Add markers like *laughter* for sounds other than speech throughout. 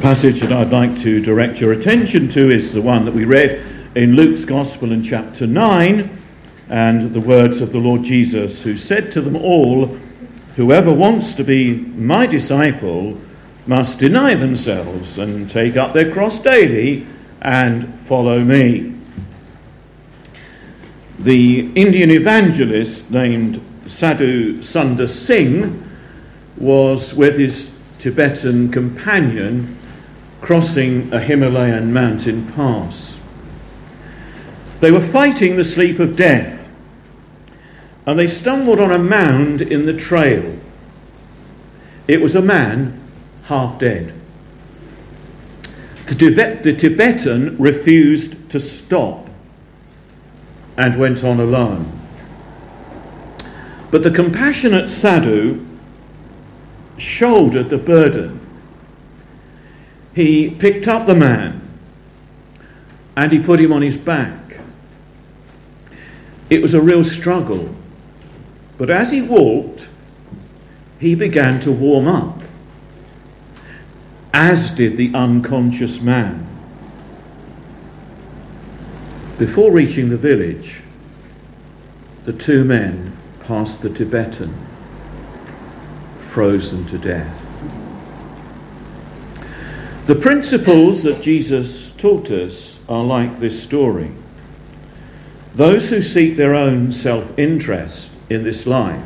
passage that I'd like to direct your attention to is the one that we read in Luke's Gospel in chapter 9, and the words of the Lord Jesus, who said to them all, Whoever wants to be my disciple must deny themselves and take up their cross daily and follow me. The Indian evangelist named Sadhu Sundar Singh was with his Tibetan companion crossing a Himalayan mountain pass. They were fighting the sleep of death, and they stumbled on a mound in the trail. It was a man half dead. The Tibetan refused to stop and went on alone. But the compassionate sadhu shouldered the burden. He picked up the man and he put him on his back. It was a real struggle. But as he walked, he began to warm up, as did the unconscious man. Before reaching the village, the two men passed the Tibetan, frozen to death. The principles that Jesus taught us are like this story. Those who seek their own self interest in this life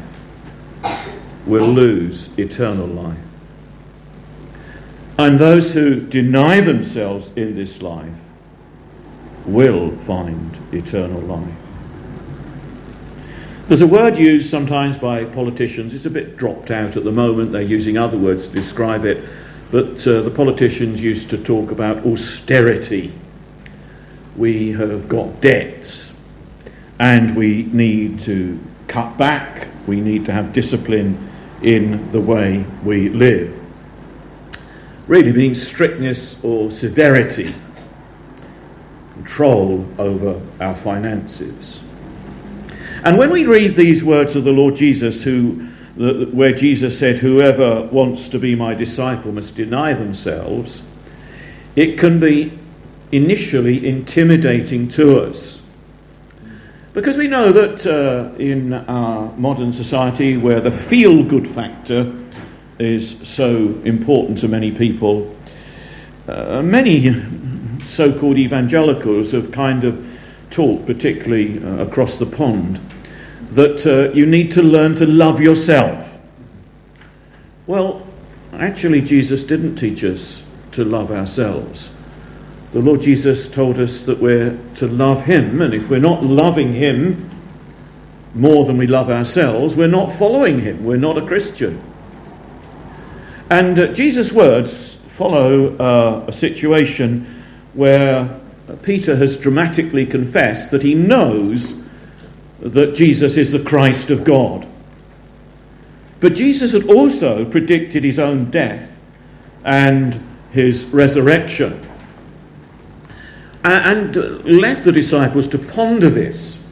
will lose eternal life. And those who deny themselves in this life will find eternal life. There's a word used sometimes by politicians, it's a bit dropped out at the moment, they're using other words to describe it, but uh, the politicians used to talk about austerity. We have got debts and we need to cut back, we need to have discipline in the way we live. Really means strictness or severity, control over our finances. And when we read these words of the Lord Jesus, who, where Jesus said, Whoever wants to be my disciple must deny themselves, it can be initially intimidating to us. Because we know that uh, in our modern society, where the feel good factor is so important to many people, uh, many so called evangelicals have kind of taught, particularly uh, across the pond, that uh, you need to learn to love yourself. Well, actually, Jesus didn't teach us to love ourselves the Lord Jesus told us that we're to love Him, and if we're not loving Him more than we love ourselves, we're not following Him. We're not a Christian. And uh, Jesus' words follow uh, a situation where Peter has dramatically confessed that he knows that Jesus is the Christ of God. But Jesus had also predicted his own death and his resurrection and left the disciples to ponder this.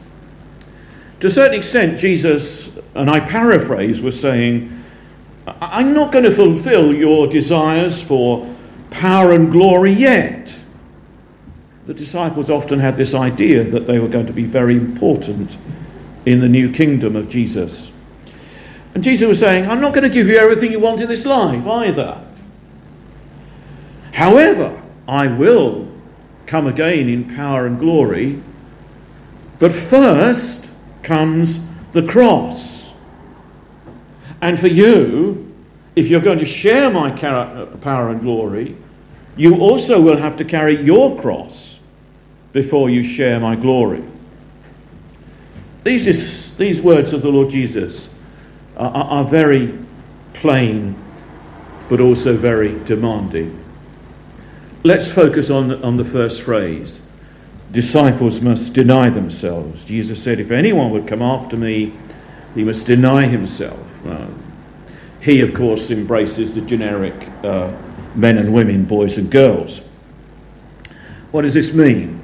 To a certain extent, Jesus, and I paraphrase, was saying, I'm not going to fulfill your desires for power and glory yet. The disciples often had this idea that they were going to be very important in the new kingdom of Jesus. And Jesus was saying, I'm not going to give you everything you want in this life either. However, I will come again in power and glory. But first comes the cross. And for you, if you're going to share my power and glory, you also will have to carry your cross before you share my glory. These, is, these words of the Lord Jesus are, are very plain, but also very demanding. Let's focus on, on the first phrase. Disciples must deny themselves. Jesus said, If anyone would come after me, he must deny himself. He, of course, embraces the generic uh, men and women, boys and girls. What does this mean?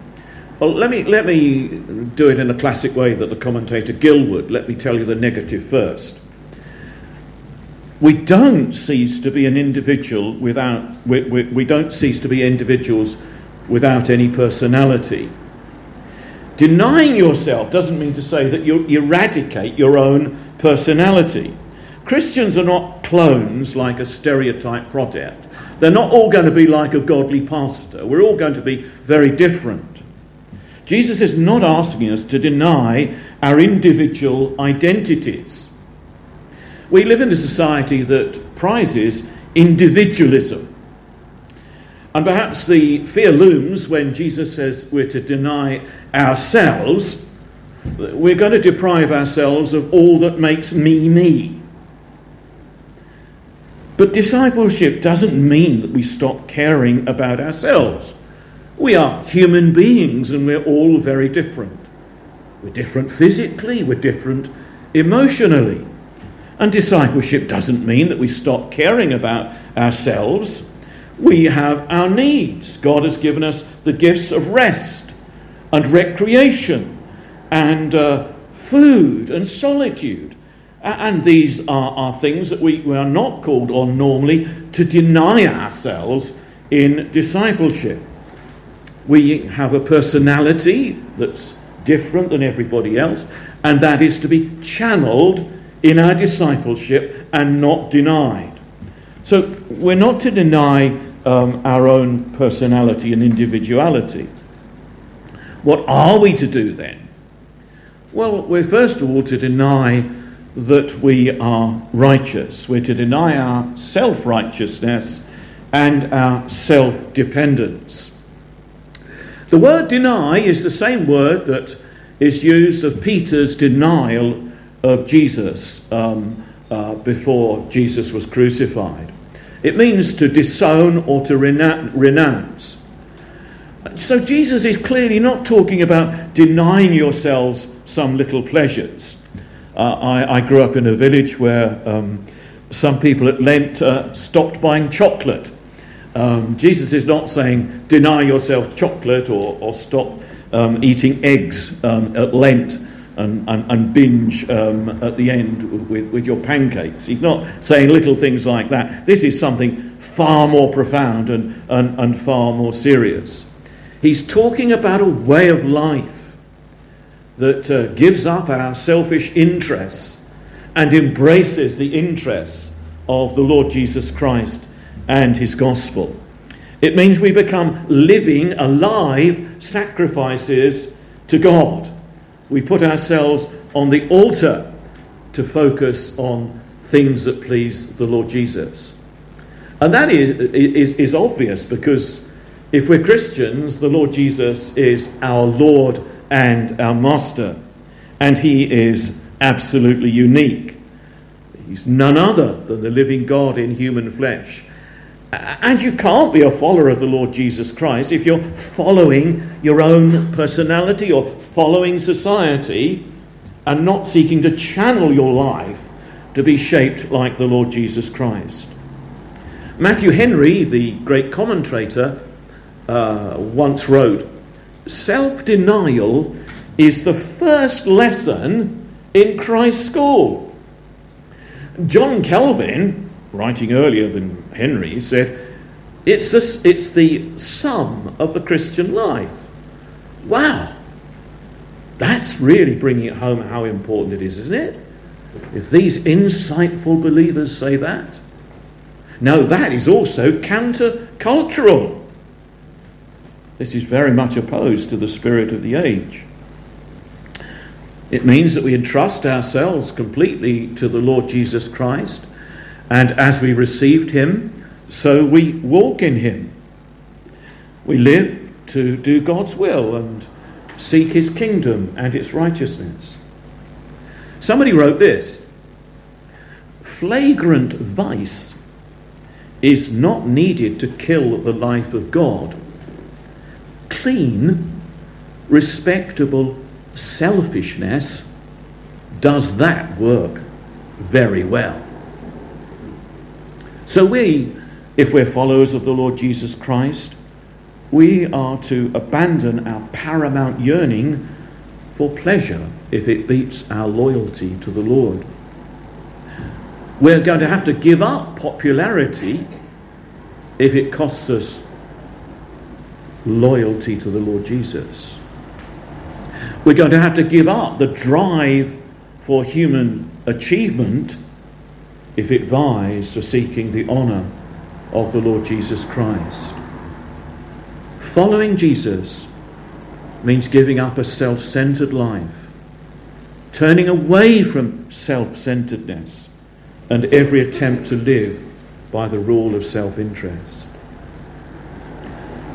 Well, let me, let me do it in a classic way that the commentator Gill would. Let me tell you the negative first. we don't cease to be an individual without, we, we, we don't cease to be individuals without any personality. Denying yourself doesn't mean to say that you eradicate your own personality. Christians are not clones like a stereotype product. They're not all going to be like a godly pastor. We're all going to be very different. Jesus is not asking us to deny our individual identities. We live in a society that prizes individualism. And perhaps the fear looms when Jesus says we're to deny ourselves. We're going to deprive ourselves of all that makes me me. But discipleship doesn't mean that we stop caring about ourselves. We are human beings and we're all very different. We're different physically, we're different emotionally. And discipleship doesn't mean that we stop caring about ourselves. We have our needs. God has given us the gifts of rest and recreation and uh, food and solitude. And these are, are things that we, we are not called on normally to deny ourselves in discipleship. We have a personality that's different than everybody else, and that is to be channeled in our discipleship and not denied. So we're not to deny um, our own personality and individuality. What are we to do then? Well, we're first of all to deny that we are righteous. We're to deny our self righteousness and our self dependence. The word deny is the same word that is used of Peter's denial of Jesus um, uh, before Jesus was crucified. It means to disown or to renounce. So Jesus is clearly not talking about denying yourselves some little pleasures. Uh, I, I, grew up in a village where um, some people at Lent uh, stopped buying chocolate. Um, Jesus is not saying deny yourself chocolate or, or stop um, eating eggs um, at Lent and, and, and binge um, at the end with, with your pancakes. He's not saying little things like that. This is something far more profound and, and, and far more serious. He's talking about a way of life that uh, gives up our selfish interests and embraces the interests of the Lord Jesus Christ and his gospel. It means we become living, alive sacrifices to God we put ourselves on the altar to focus on things that please the Lord Jesus. And that is, is, is obvious because if we're Christians, the Lord Jesus is our Lord and our Master, and He is absolutely unique. He's none other than the living God in human flesh. And you can't be a follower of the Lord Jesus Christ if you're following your own personality or following society and not seeking to channel your life to be shaped like the Lord Jesus Christ. Matthew Henry, the great commentator, uh, once wrote Self denial is the first lesson in Christ's school. John Calvin, writing earlier than Henry, said, it's, this, it's the sum of the Christian life. Wow! That's really bringing it home how important it is, isn't it? If these insightful believers say that. Now, that is also counter-cultural. This is very much opposed to the spirit of the age. It means that we entrust ourselves completely to the Lord Jesus Christ and as we received him, so we walk in him. We live to do God's will and seek his kingdom and its righteousness. Somebody wrote this Flagrant vice is not needed to kill the life of God. Clean, respectable selfishness does that work very well. So, we, if we're followers of the Lord Jesus Christ, we are to abandon our paramount yearning for pleasure if it beats our loyalty to the Lord. We're going to have to give up popularity if it costs us loyalty to the Lord Jesus. We're going to have to give up the drive for human achievement if it vies for seeking the honour of the Lord Jesus Christ. Following Jesus means giving up a self centered life, turning away from self centeredness and every attempt to live by the rule of self interest.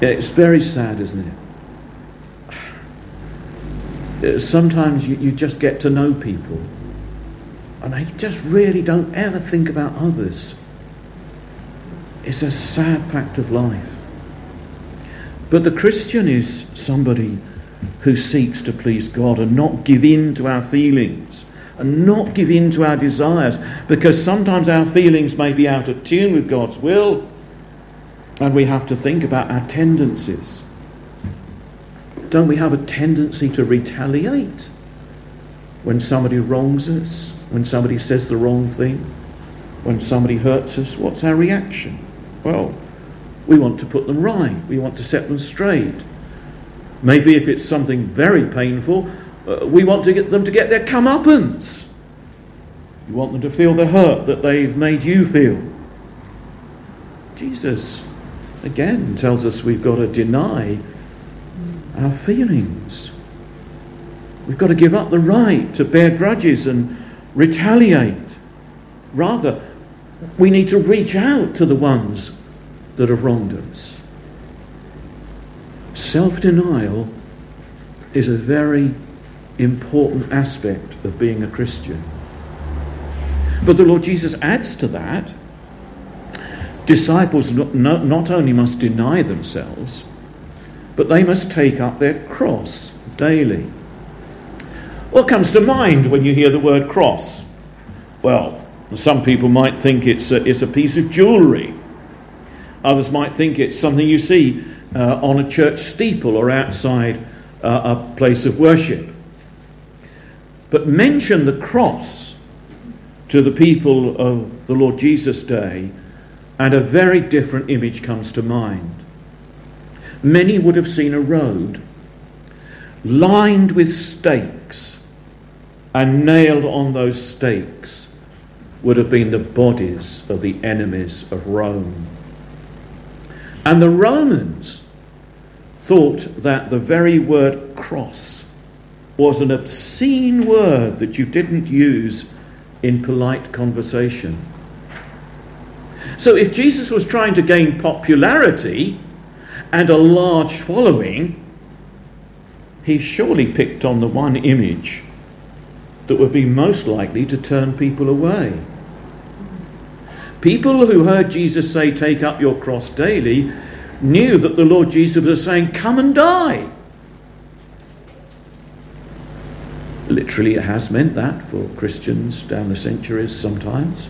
It's very sad, isn't it? *sighs* Sometimes you, you just get to know people and they just really don't ever think about others. It's a sad fact of life. But the Christian is somebody who seeks to please God and not give in to our feelings and not give in to our desires because sometimes our feelings may be out of tune with God's will and we have to think about our tendencies. Don't we have a tendency to retaliate when somebody wrongs us? When somebody says the wrong thing, when somebody hurts us, what's our reaction? Well, we want to put them right, we want to set them straight. Maybe if it's something very painful, uh, we want to get them to get their comeuppance. You want them to feel the hurt that they've made you feel. Jesus, again, tells us we've got to deny our feelings. We've got to give up the right to bear grudges and retaliate. Rather, we need to reach out to the ones that have wronged us. Self denial is a very important aspect of being a Christian. But the Lord Jesus adds to that disciples not only must deny themselves, but they must take up their cross daily. What comes to mind when you hear the word cross? Well, some people might think it's a, it's a piece of jewellery. Others might think it's something you see uh, on a church steeple or outside uh, a place of worship. But mention the cross to the people of the Lord Jesus' day, and a very different image comes to mind. Many would have seen a road lined with stakes and nailed on those stakes would have been the bodies of the enemies of Rome. And the Romans thought that the very word cross was an obscene word that you didn't use in polite conversation. So if Jesus was trying to gain popularity and a large following, he surely picked on the one image that would be most likely to turn people away. People who heard Jesus say, Take up your cross daily, knew that the Lord Jesus was saying, Come and die. Literally, it has meant that for Christians down the centuries sometimes.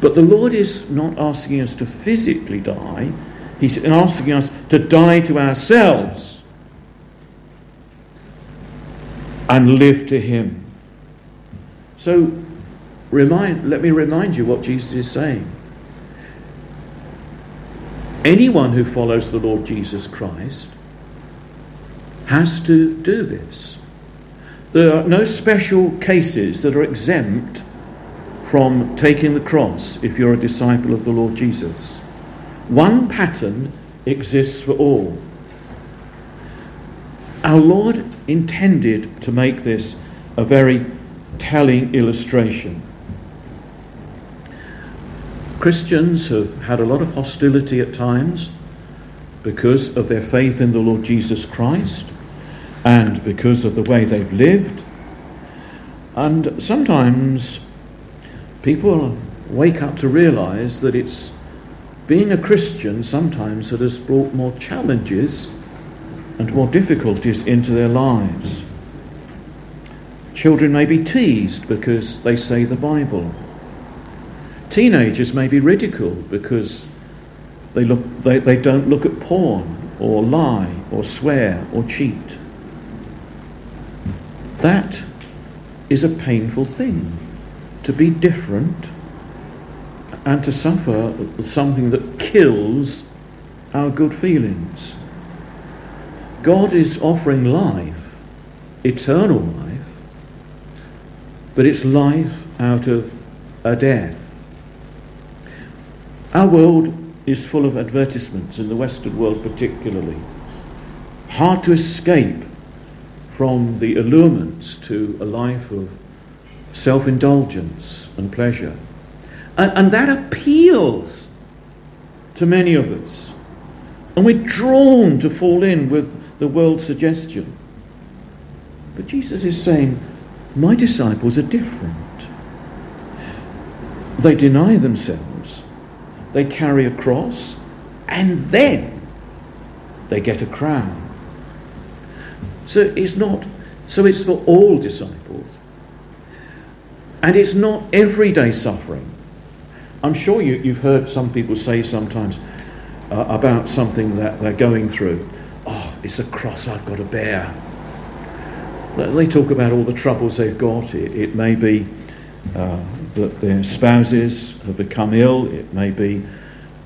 But the Lord is not asking us to physically die, He's asking us to die to ourselves and live to Him. So, remind, let me remind you what Jesus is saying. Anyone who follows the Lord Jesus Christ has to do this. There are no special cases that are exempt from taking the cross if you're a disciple of the Lord Jesus. One pattern exists for all. Our Lord intended to make this a very telling illustration. Christians have had a lot of hostility at times because of their faith in the Lord Jesus Christ and because of the way they've lived. And sometimes people wake up to realize that it's being a Christian sometimes that has brought more challenges and more difficulties into their lives. Children may be teased because they say the Bible. Teenagers may be ridiculed because they, look, they, they don't look at porn or lie or swear or cheat. That is a painful thing. to be different and to suffer something that kills our good feelings. God is offering life, eternal life, but it's life out of a death. Our world is full of advertisements, in the Western world particularly. Hard to escape from the allurements to a life of self indulgence and pleasure. And, and, that appeals to many of us. And we're drawn to fall in with the world's suggestion. But Jesus is saying, My disciples are different. They deny themselves, they carry a cross, and then they get a crown. So it's not, so it's for all disciples. And it's not everyday suffering. I'm sure you, you've heard some people say sometimes uh, about something that they're going through. It's a cross I've got to bear. They talk about all the troubles they've got. It, it may be uh, that their spouses have become ill. It may be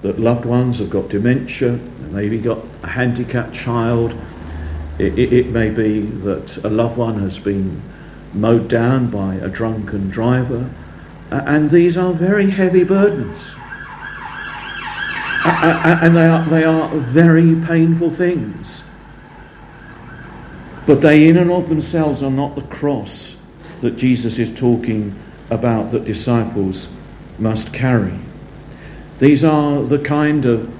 that loved ones have got dementia. They maybe got a handicapped child. It, it, it may be that a loved one has been mowed down by a drunken driver. And these are very heavy burdens. And they are, they are very painful things. But they, in and of themselves, are not the cross that Jesus is talking about that disciples must carry. These are the kind of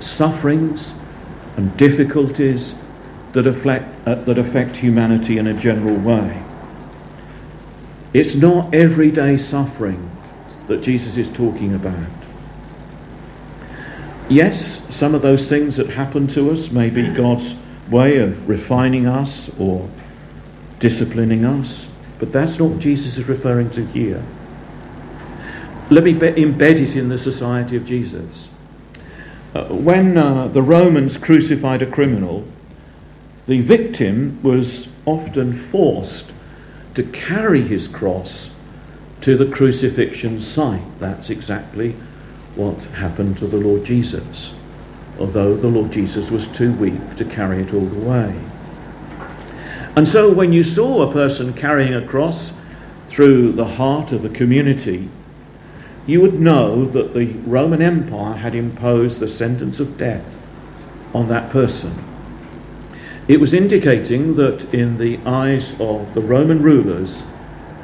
sufferings and difficulties that affect, uh, that affect humanity in a general way. It's not everyday suffering that Jesus is talking about. Yes, some of those things that happen to us may be God's way of refining us or disciplining us, but that's not what Jesus is referring to here. Let me be- embed it in the society of Jesus. Uh, when uh, the Romans crucified a criminal, the victim was often forced to carry his cross to the crucifixion site. That's exactly what happened to the Lord Jesus, although the Lord Jesus was too weak to carry it all the way. And so when you saw a person carrying a cross through the heart of a community, you would know that the Roman Empire had imposed the sentence of death on that person. It was indicating that in the eyes of the Roman rulers,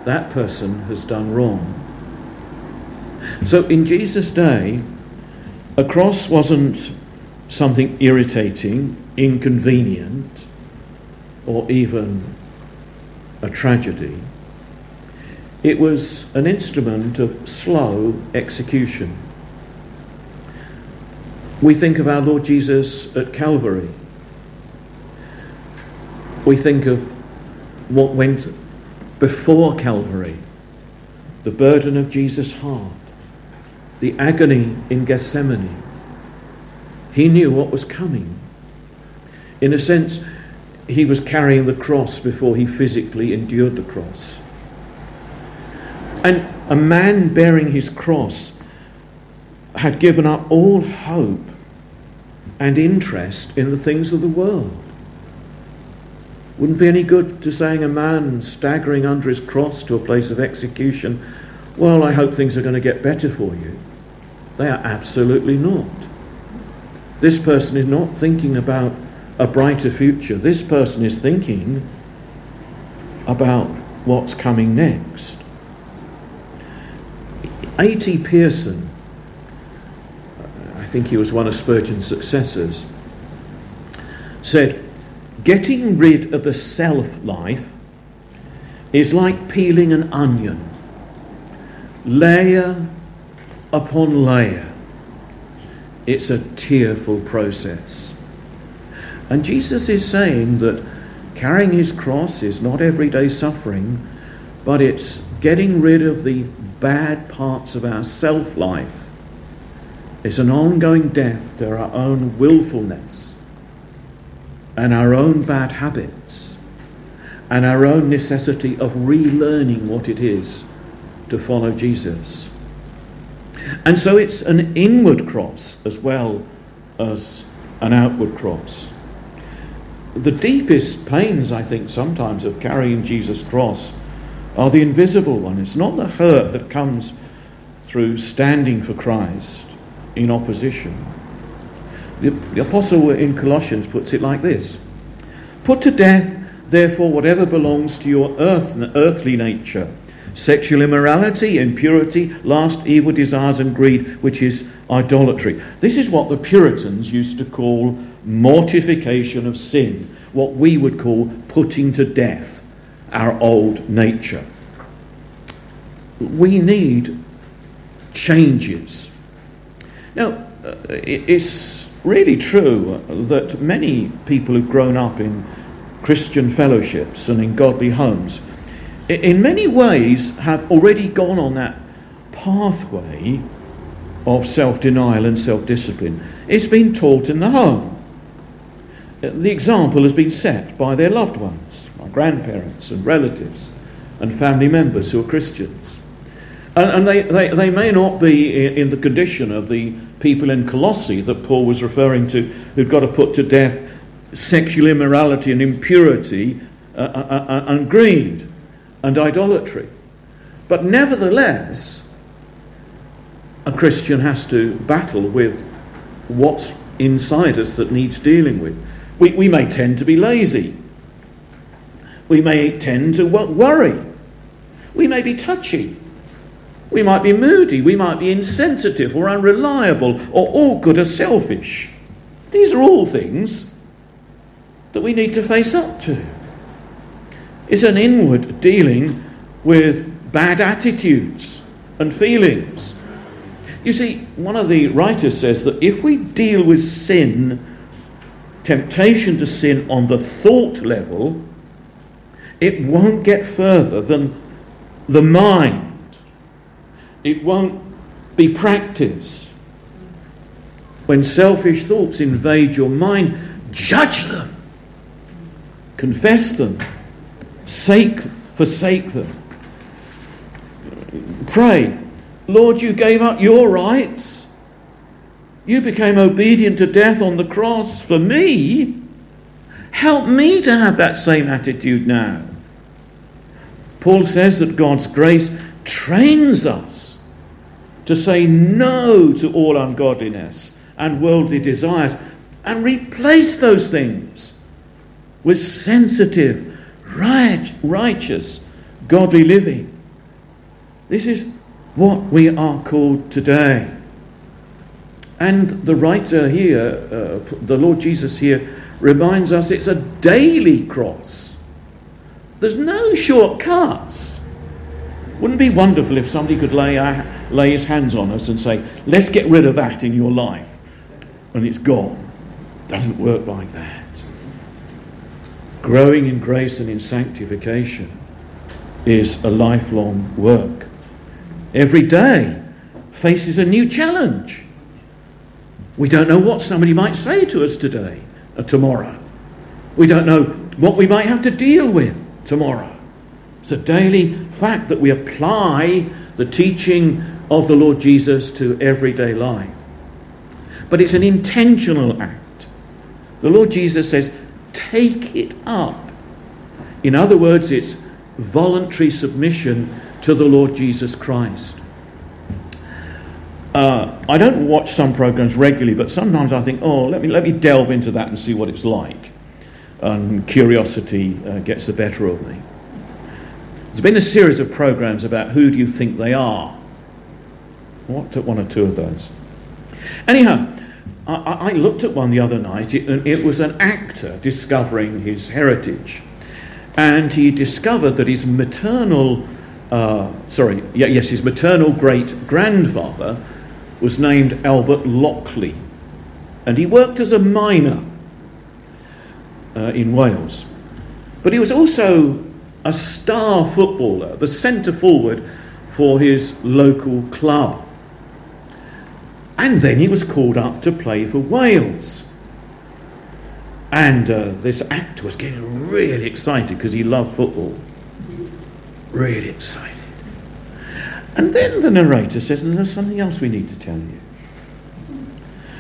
that person has done wrong. So in Jesus' day, a cross wasn't something irritating, inconvenient, or even a tragedy. It was an instrument of slow execution. We think of our Lord Jesus at Calvary we think of what went before Calvary, the burden of Jesus' heart, the agony in Gethsemane. He knew what was coming. In a sense, he was carrying the cross before he physically endured the cross. And a man bearing his cross had given up all hope and interest in the things of the world. Wouldn't be any good to saying a man staggering under his cross to a place of execution, Well, I hope things are going to get better for you. They are absolutely not. This person is not thinking about a brighter future. This person is thinking about what's coming next. A.T. Pierson, I think he was one of Spurgeon's successors, said, Getting rid of the self life is like peeling an onion, layer upon layer. It's a tearful process. And Jesus is saying that carrying his cross is not everyday suffering, but it's getting rid of the bad parts of our self life. It's an ongoing death to our own willfulness and our own bad habits and our own necessity of relearning what it is to follow Jesus. And so it's an inward cross as well as an outward cross. The deepest pains, I think, sometimes of carrying Jesus' cross are the invisible one. It's not the hurt that comes through standing for Christ in opposition. The, the apostle in Colossians puts it like this Put to death, therefore, whatever belongs to your earth, earthly nature sexual immorality, impurity, lust, evil desires, and greed, which is idolatry. This is what the Puritans used to call mortification of sin, what we would call putting to death our old nature. We need changes. Now, uh, it's really true that many people who've grown up in Christian fellowships and in godly homes, in many ways, have already gone on that pathway of self denial and self discipline. It's been taught in the home. The example has been set by their loved ones, my grandparents and relatives and family members who are Christians. And, and they, they, they, may not be in the condition of the people in Colossae that Paul was referring to who've got to put to death sexual immorality and impurity uh, uh, uh, and greed and idolatry. But nevertheless, a Christian has to battle with what's inside us that needs dealing with. We, we may tend to be lazy. We may tend to worry. We may be touchy. We might be moody, we might be insensitive or unreliable or awkward or selfish. These are all things that we need to face up to. It's an inward dealing with bad attitudes and feelings. You see, one of the writers says that if we deal with sin, temptation to sin on the thought level, it won't get further than the mind it won't be practiced. When selfish thoughts invade your mind, judge them, confess them, sake, forsake them. Pray, Lord, you gave up your rights. You became obedient to death on the cross for me. Help me to have that same attitude now. Paul says that God's grace trains us to say no to all ungodliness and worldly desires and replace those things with sensitive, right, righteous, godly living. This is what we are called today. And the writer here, uh, the Lord Jesus here, reminds us it's a daily cross. There's no shortcuts. Wouldn't it be wonderful if somebody could lay lay his hands on us and say, let's get rid of that in your life. And it's gone. Doesn't work like that. Growing in grace and in sanctification is a lifelong work. Every day faces a new challenge. We don't know what somebody might say to us today or tomorrow. We don't know what we might have to deal with tomorrow. It's a daily fact that we apply the teaching of the Lord Jesus to everyday life. But it's an intentional act. The Lord Jesus says, take it up. In other words, it's voluntary submission to the Lord Jesus Christ. Uh, I don't watch some programs regularly, but sometimes I think, oh, let me, let me delve into that and see what it's like. And curiosity uh, gets the better of me. There's been a series of programs about who do you think they are. Took one or two of those? Anyhow, I, I looked at one the other night. It, it was an actor discovering his heritage. And he discovered that his maternal, uh, sorry, yeah, yes, his maternal great grandfather was named Albert Lockley. And he worked as a miner uh, in Wales. But he was also a star footballer, the centre forward for his local club. And then he was called up to play for Wales. And uh, this actor was getting really excited because he loved football. Really excited. And then the narrator says, and there's something else we need to tell you.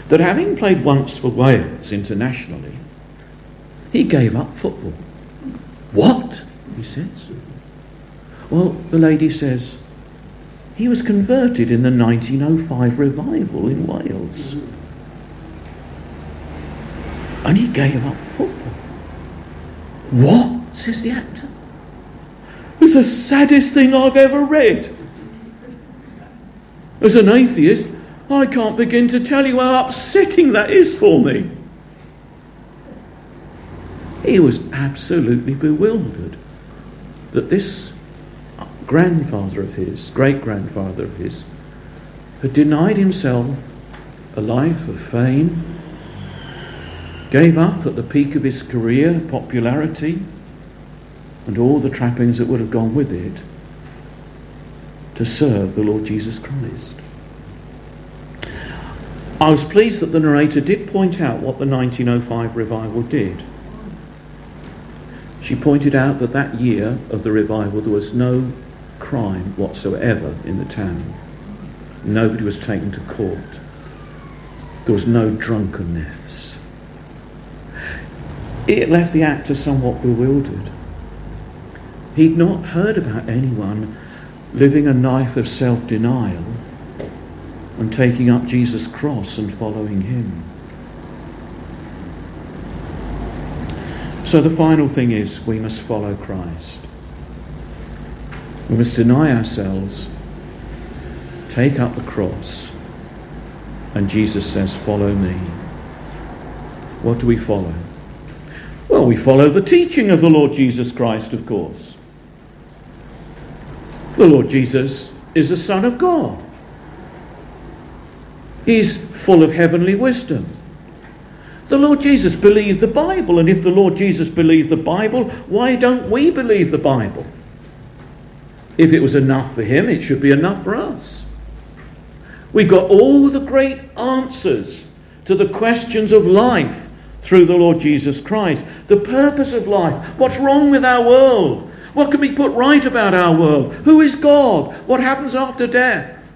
That having played once for Wales internationally, he gave up football. What? He says. Well, the lady says, he was converted in the 1905 revival in Wales. And he gave up football. What? says the actor. It's the saddest thing I've ever read. As an atheist, I can't begin to tell you how upsetting that is for me. He was absolutely bewildered that this grandfather of his, great grandfather of his, had denied himself a life of fame, gave up at the peak of his career popularity and all the trappings that would have gone with it to serve the Lord Jesus Christ. I was pleased that the narrator did point out what the 1905 revival did. She pointed out that that year of the revival there was no crime whatsoever in the town. Nobody was taken to court. There was no drunkenness. It left the actor somewhat bewildered. He'd not heard about anyone living a life of self denial and taking up Jesus' cross and following him. So the final thing is we must follow Christ. We must deny ourselves, take up the cross, and Jesus says, Follow me. What do we follow? Well, we follow the teaching of the Lord Jesus Christ, of course. The Lord Jesus is the Son of God. He's full of heavenly wisdom. The Lord Jesus believed the Bible, and if the Lord Jesus believed the Bible, why don't we believe the Bible? If it was enough for him, it should be enough for us. We got all the great answers to the questions of life through the Lord Jesus Christ. The purpose of life. What's wrong with our world? What can be put right about our world? Who is God? What happens after death?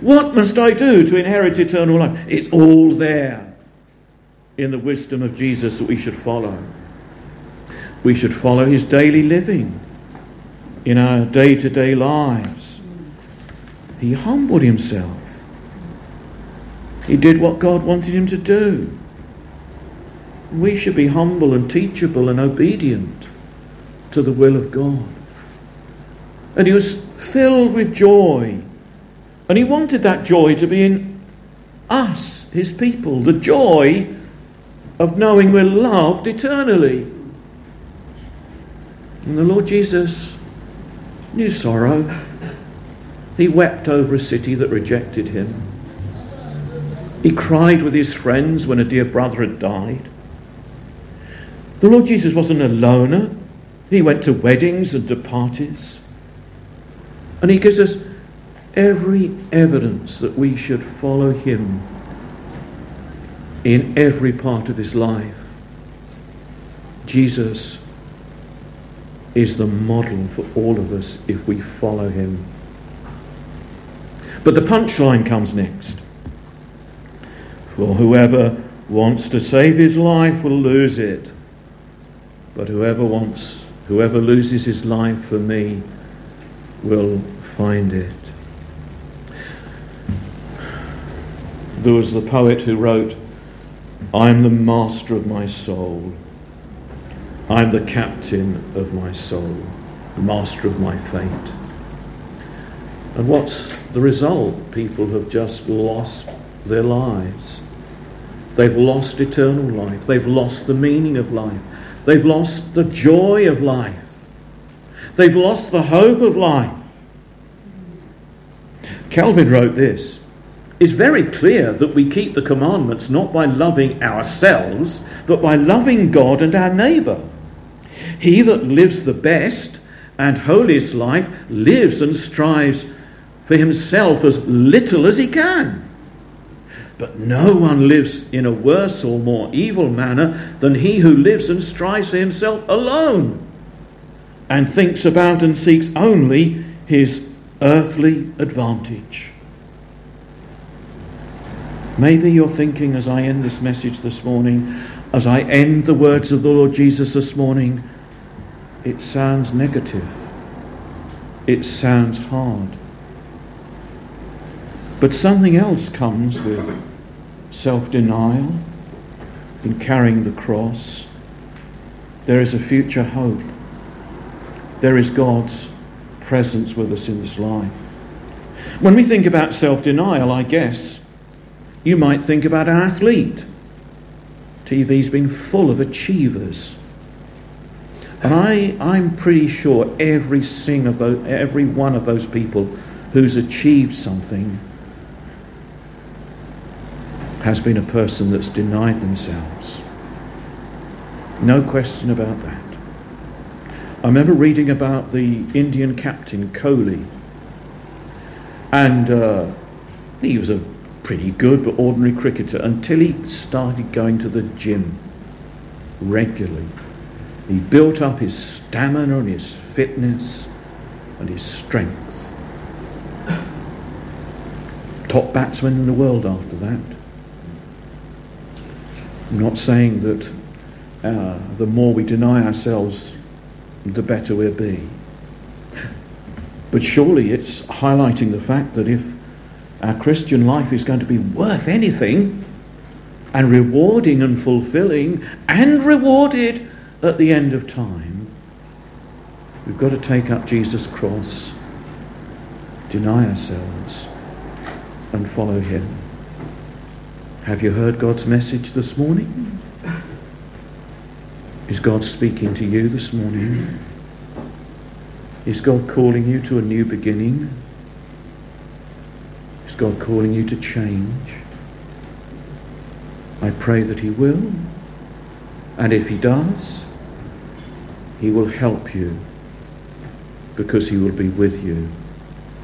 What must I do to inherit eternal life? It's all there in the wisdom of Jesus that we should follow. We should follow his daily living in our day to day lives. He humbled himself. He did what God wanted him to do. We should be humble and teachable and obedient to the will of God. And he was filled with joy. And he wanted that joy to be in us, his people, the joy of knowing we're loved eternally. And the Lord Jesus knew sorrow. He wept over a city that rejected him. He cried with his friends when a dear brother had died. The Lord Jesus wasn't a loner. He went to weddings and to parties. And he gives us every evidence that we should follow him in every part of his life. Jesus is the model for all of us if we follow him. But the punchline comes next. For whoever wants to save his life will lose it. But whoever wants, whoever loses his life for me will find it. There was the poet who wrote, I'm the master of my soul. I'm the captain of my soul, the master of my fate. And what's the result? People have just lost their lives. They've lost eternal life. They've lost the meaning of life. They've lost the joy of life. They've lost the hope of life. Calvin wrote this It's very clear that we keep the commandments not by loving ourselves, but by loving God and our neighbour. He that lives the best and holiest life lives and strives for himself as little as he can. But no one lives in a worse or more evil manner than he who lives and strives for himself alone and thinks about and seeks only his earthly advantage. Maybe you're thinking as I end this message this morning, as I end the words of the Lord Jesus this morning, it sounds negative. It sounds hard. But something else comes with self denial, and carrying the cross. There is a future hope. There is God's presence with us in this life. When we think about self denial, I guess you might think about an athlete. TV's been full of achievers. And I, I'm pretty sure every, sing of those, every one of those people who's achieved something has been a person that's denied themselves. No question about that. I remember reading about the Indian captain, Kohli. And uh, he was a pretty good but ordinary cricketer until he started going to the gym regularly. He built up his stamina and his fitness and his strength. Top batsman in the world after that. I'm not saying that uh, the more we deny ourselves, the better we'll be. But surely it's highlighting the fact that if our Christian life is going to be worth anything and rewarding and fulfilling and rewarded at the end of time, we've got to take up Jesus' cross, deny ourselves, and follow Him. Have you heard God's message this morning? Is God speaking to you this morning? Is God calling you to a new beginning? Is God calling you to change? I pray that He will. And if He does, He will help you because He will be with you.